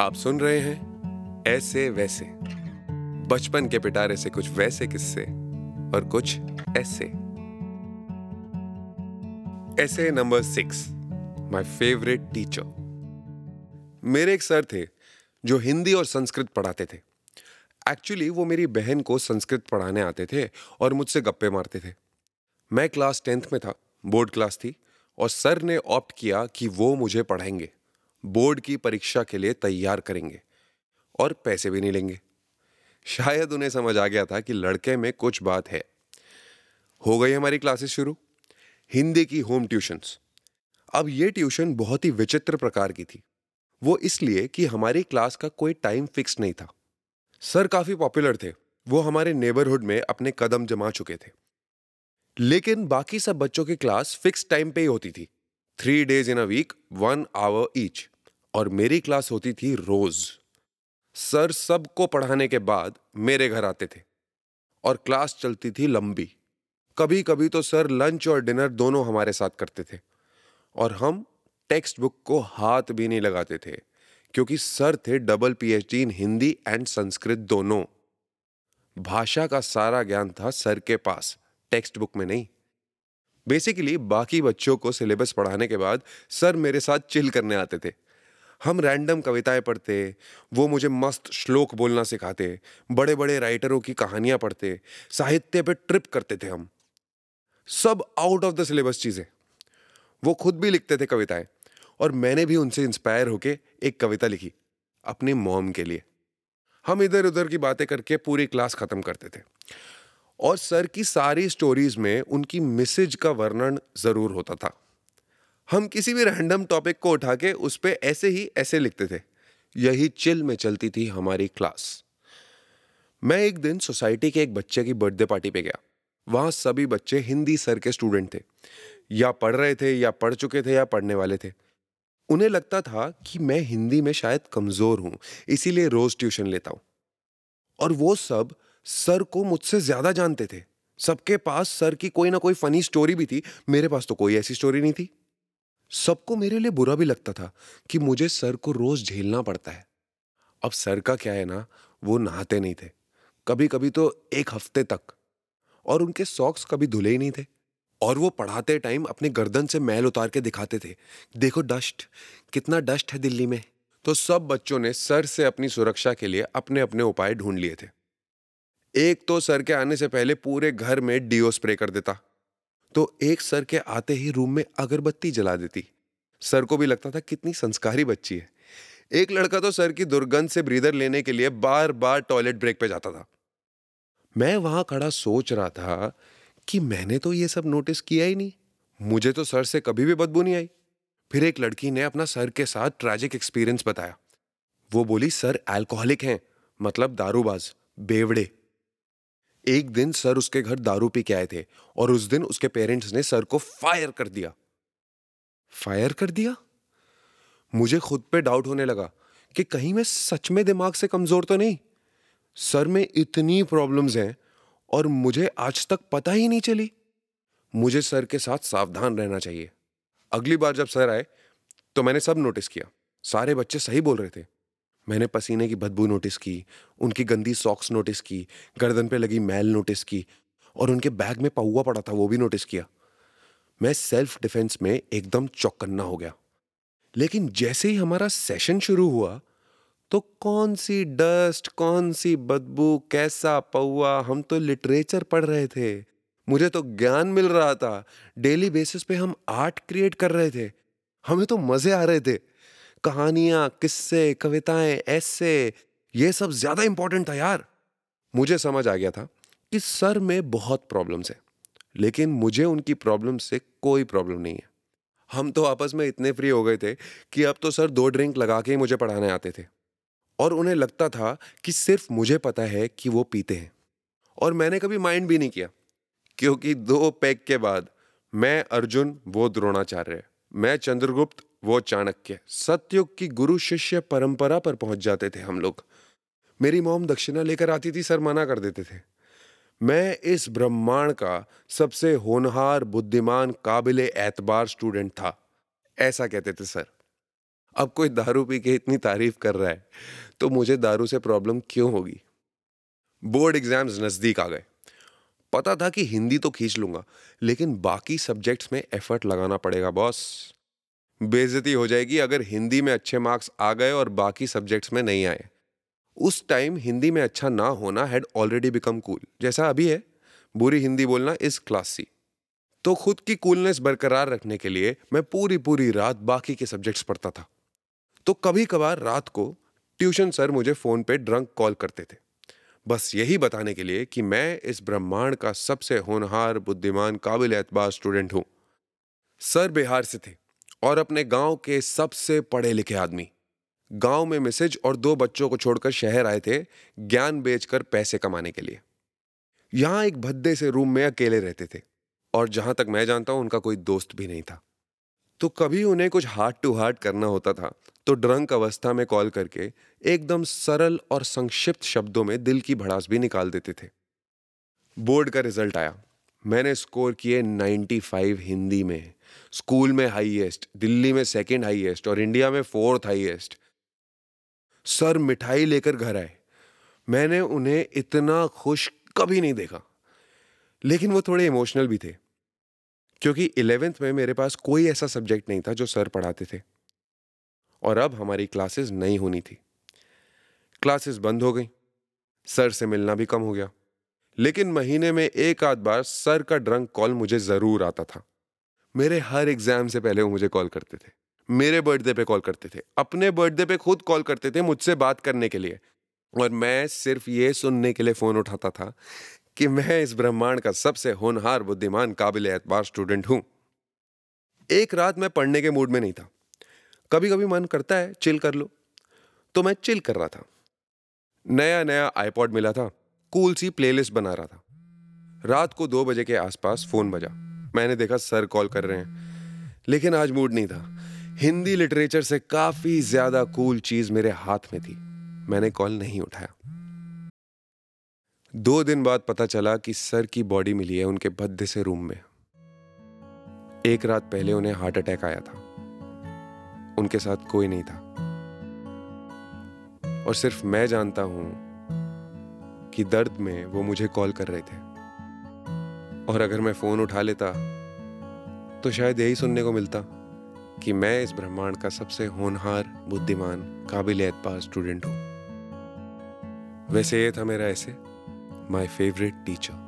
आप सुन रहे हैं ऐसे वैसे। बचपन के पिटारे से कुछ वैसे किस्से और कुछ ऐसे। ऐसे number six my favourite teacher मेरे एक सर थे जो हिंदी और संस्कृत पढ़ाते थे। एक्चुअली वो मेरी बहन को संस्कृत पढ़ाने आते थे और मुझसे गप्पे मारते थे। मैं क्लास टेंथ में था बोर्ड क्लास थी और सर ने ऑप्ट किया कि वो मुझे पढ़ाएँगे। बोर्ड की परीक्षा के लिए तैयार करेंगे और पैसे भी नहीं लेंगे। शायद उन्हें समझ आ गया था कि लड़के में कुछ बात है। हो गई हमारी क्लासेस शुरू। हिंदी की होम ट्यूशंस। अब ये ट्यूशन बहुत ही विचित्र प्रकार की थी। वो इसलिए कि हमारी क्लास का कोई टाइम फिक्स नहीं था। सर काफ़ी पॉपुलर थे। वो हमारे नेबरहुड में अपने कदम जमा चुके थे। लेकिन बाकी सब बच्चों की क्लास फिक्स टाइम पे ही होती थी। Three days in a week, one hour each. और मेरी क्लास होती थी रोज। सर सबको पढ़ाने के बाद मेरे घर आते थे और क्लास चलती थी लंबी। कभी कभी तो सर लंच और डिनर दोनों हमारे साथ करते थे और हम टेक्स्ट बुक को हाथ भी नहीं लगाते थे, क्योंकि सर थे double PhD in Hindi and Sanskrit दोनों। भाषा का सारा ज्ञान था सर के पास टेक्स्ट बुक में नहीं। बेसिकली बाकी बच्चों को सिलेबस पढ़ाने के बाद सर मेरे साथ चिल करने आते थे। हम रैंडम कविताएँ पढ़ते, वो मुझे मस्त श्लोक बोलना सिखाते बड़े बड़े राइटरों की कहानियाँ पढ़ते, साहित्य पे ट्रिप करते थे हम। सब आउट ऑफ़ द सिलेबस चीज़ें। वो खुद भी लिखते थे कविताएँ, और मैंने भी उनसे इंस्पायर होके एक कविता लिखी, अपनी मॉम के लिए। हम इधर उधर की बातें करके पूरी क्लास खत्म करते थे। और सर की सारी स्टोरीज में उनकी मिसेज का वर्णन ज़रूर होता था। हम किसी भी रैंडम टॉपिक को उठा के उस पर ऐसे ही, ऐसे लिखते थे। यही चिल में चलती थी हमारी क्लास मैं एक दिन सोसाइटी के एक बच्चे की बर्थडे पार्टी पे गया। वहाँ सभी बच्चे हिंदी सर के स्टूडेंट थे। या पढ़ रहे थे, या पढ़ चुके थे, या पढ़ने वाले थे। उन्हें लगता था कि मैं हिंदी में शायद कमज़ोर हूँ, इसीलिए रोज ट्यूशन लेता हूँ। और वो सब सर को मुझसे ज़्यादा जानते थे। सबके पास सर की कोई ना कोई फनी स्टोरी भी थी। मेरे पास तो कोई ऐसी स्टोरी नहीं थी। सबको मेरे लिए बुरा भी लगता था कि मुझे सर को रोज झेलना पड़ता है। अब सर का क्या है ना, वो नहाते नहीं थे। कभी कभी तो एक हफ़्ते तक। और उनके सॉक्स कभी धुले ही नहीं थे। और वो पढ़ाते टाइम अपने गर्दन से मैल उतार के दिखाते थे। देखो डस्ट कितना डस्ट है दिल्ली में। तो सब बच्चों ने सर से अपनी सुरक्षा के लिए अपने अपने उपाय ढूंढ लिए थे। एक तो सर के आने से पहले पूरे घर में डीओ स्प्रे कर देता। तो एक सर के आते ही रूम में अगरबत्ती जला देती। सर को भी लगता था कितनी संस्कारी बच्ची है। एक लड़का तो सर की दुर्गंध से ब्रीदर लेने के लिए बार बार टॉयलेट ब्रेक पे जाता था। मैं वहाँ खड़ा सोच रहा था कि मैंने तो ये सब नोटिस किया ही नहीं। मुझे तो सर से कभी भी बदबू नहीं आई। फिर एक लड़की ने अपना सर के साथ ट्रैजिक एक्सपीरियंस बताया। वो बोली, सर अल्कोहलिक हैं मतलब दारूबाज, बेवड़े। एक दिन सर उसके घर दारू पी के आए थे और उस दिन उसके पेरेंट्स ने सर को फायर कर दिया। फायर कर दिया? मुझे खुद पे डाउट होने लगा कि कहीं मैं सच में दिमाग से कमज़ोर तो नहीं। सर में इतनी प्रॉब्लम्स हैं और मुझे आज तक पता ही नहीं चली। मुझे सर के साथ सावधान रहना चाहिए। अगली बार जब सर आए तो मैंने सब नोटिस किया। सारे बच्चे सही बोल रहे थे। मैंने पसीने की बदबू नोटिस की, उनकी गंदी सॉक्स नोटिस की, गर्दन पे लगी मैल नोटिस की और उनके बैग में पौआ पड़ा था, वो भी नोटिस किया। मैं सेल्फ डिफेंस में एकदम चौकन्ना हो गया। लेकिन जैसे ही हमारा सेशन शुरू हुआ तो कौन सी डस्ट कौन सी बदबू, कैसा पौआ, हम तो लिटरेचर पढ़ रहे थे। मुझे तो ज्ञान मिल रहा था। डेली बेसिस पे हम आर्ट क्रिएट कर रहे थे। हमें तो मज़े आ रहे थे। कहानियाँ, किस्से, कविताएँ, ऐसे, ये सब ज़्यादा इंपॉर्टेंट था यार। मुझे समझ आ गया था कि सर में बहुत प्रॉब्लम्स है, लेकिन मुझे उनकी प्रॉब्लम से कोई प्रॉब्लम नहीं है। हम तो आपस में इतने फ्री हो गए थे कि अब तो सर दो ड्रिंक लगा के ही मुझे पढ़ाने आते थे। और उन्हें लगता था कि सिर्फ़ मुझे पता है कि वो पीते हैं। और मैंने कभी माइंड भी नहीं किया, क्योंकि दो पैक के बाद मैं अर्जुन, वो द्रोणाचार्य, मैं चंद्रगुप्त वो चाणक्य सत्युग की गुरु शिष्य परंपरा पर पहुँच जाते थे हम लोग। मेरी मोम दक्षिणा लेकर आती थी, सर मना कर देते थे। मैं इस ब्रह्मांड का सबसे होनहार, बुद्धिमान, काबिल एतबार स्टूडेंट था, ऐसा कहते थे, सर। अब कोई दारू पी के इतनी तारीफ़ कर रहा है तो मुझे दारू से प्रॉब्लम क्यों होगी? बोर्ड एग्ज़ाम्स नज़दीक आ गए। पता था कि हिंदी तो खींच लूँगा, लेकिन बाकी सब्जेक्ट्स में एफर्ट लगाना पड़ेगा, बॉस। बेइज्जती हो जाएगी अगर हिंदी में अच्छे मार्क्स आ गए और बाकी सब्जेक्ट्स में नहीं आए। उस टाइम हिंदी में अच्छा ना होना हैड ऑलरेडी बिकम कूल जैसा अभी है, बुरी हिंदी बोलना इज़ क्लासी तो खुद की कूलनेस बरकरार रखने के लिए मैं पूरी पूरी रात बाकी के सब्जेक्ट्स पढ़ता था। तो कभी कभार रात को ट्यूशन सर मुझे फ़ोन पे ड्रंक कॉल करते थे। बस यही बताने के लिए कि मैं इस ब्रह्मांड का सबसे होनहार, बुद्धिमान काबिल एतबार स्टूडेंट हूँ। सर बिहार से थे। और अपने गाँव के सबसे पढ़े लिखे आदमी। गाँव में मिसेज और दो बच्चों को छोड़कर शहर आए थे ज्ञान बेचकर पैसे कमाने के लिए। यहाँ एक भद्दे से रूम में अकेले रहते थे और जहाँ तक मैं जानता हूँ, उनका कोई दोस्त भी नहीं था। तो कभी उन्हें कुछ हार्ट टू हार्ट करना होता था तो ड्रंक अवस्था में कॉल करके एकदम सरल और संक्षिप्त शब्दों में दिल की भड़ास भी निकाल देते थे। बोर्ड का रिज़ल्ट आया। मैंने स्कोर किए 95 हिंदी में। स्कूल में हाईएस्ट, दिल्ली में सेकंड हाईएस्ट और इंडिया में फोर्थ हाईएस्ट। सर मिठाई लेकर घर आए। मैंने उन्हें इतना खुश कभी नहीं देखा। लेकिन वो थोड़े इमोशनल भी थे। क्योंकि इलेवेंथ में मेरे पास कोई ऐसा सब्जेक्ट नहीं था जो सर पढ़ाते थे। और अब हमारी क्लासेस नहीं होनी थी। क्लासेस बंद हो गई। सर से मिलना भी कम हो गया। लेकिन महीने में एक आध बार सर का ड्रंक कॉल मुझे ज़रूर आता था। मेरे हर एग्ज़ाम से पहले वो मुझे कॉल करते थे। मेरे बर्थडे पे कॉल करते थे। अपने बर्थडे पे खुद कॉल करते थे मुझसे बात करने के लिए। और मैं सिर्फ़ ये सुनने के लिए फ़ोन उठाता था कि मैं इस ब्रह्मांड का सबसे होनहार बुद्धिमान काबिल एतबार स्टूडेंट हूँ। एक रात मैं पढ़ने के मूड में नहीं था। कभी कभी मन करता है चिल कर लो। तो मैं चिल कर रहा था। नया नया आईपॉड मिला था। कूल सी प्लेलिस्ट बना रहा था। रात को दो बजे के आसपास फ़ोन बजा। मैंने देखा सर कॉल कर रहे हैं। लेकिन आज मूड नहीं था। हिंदी लिटरेचर से काफ़ी ज़्यादा कूल चीज़ मेरे हाथ में थी। मैंने कॉल नहीं उठाया। दो दिन बाद पता चला कि सर की बॉडी मिली है उनके भद्दे से रूम में। एक रात पहले उन्हें हार्ट अटैक आया था। उनके साथ कोई नहीं था। और सिर्फ़ मैं जानता हूँ कि दर्द में वो मुझे कॉल कर रहे थे। और अगर मैं फ़ोन उठा लेता तो शायद यही सुनने को मिलता कि मैं इस ब्रह्मांड का सबसे होनहार, बुद्धिमान काबिल एतबार स्टूडेंट हूँ वैसे ये था मेरा ऐसे माई फेवरेट teacher.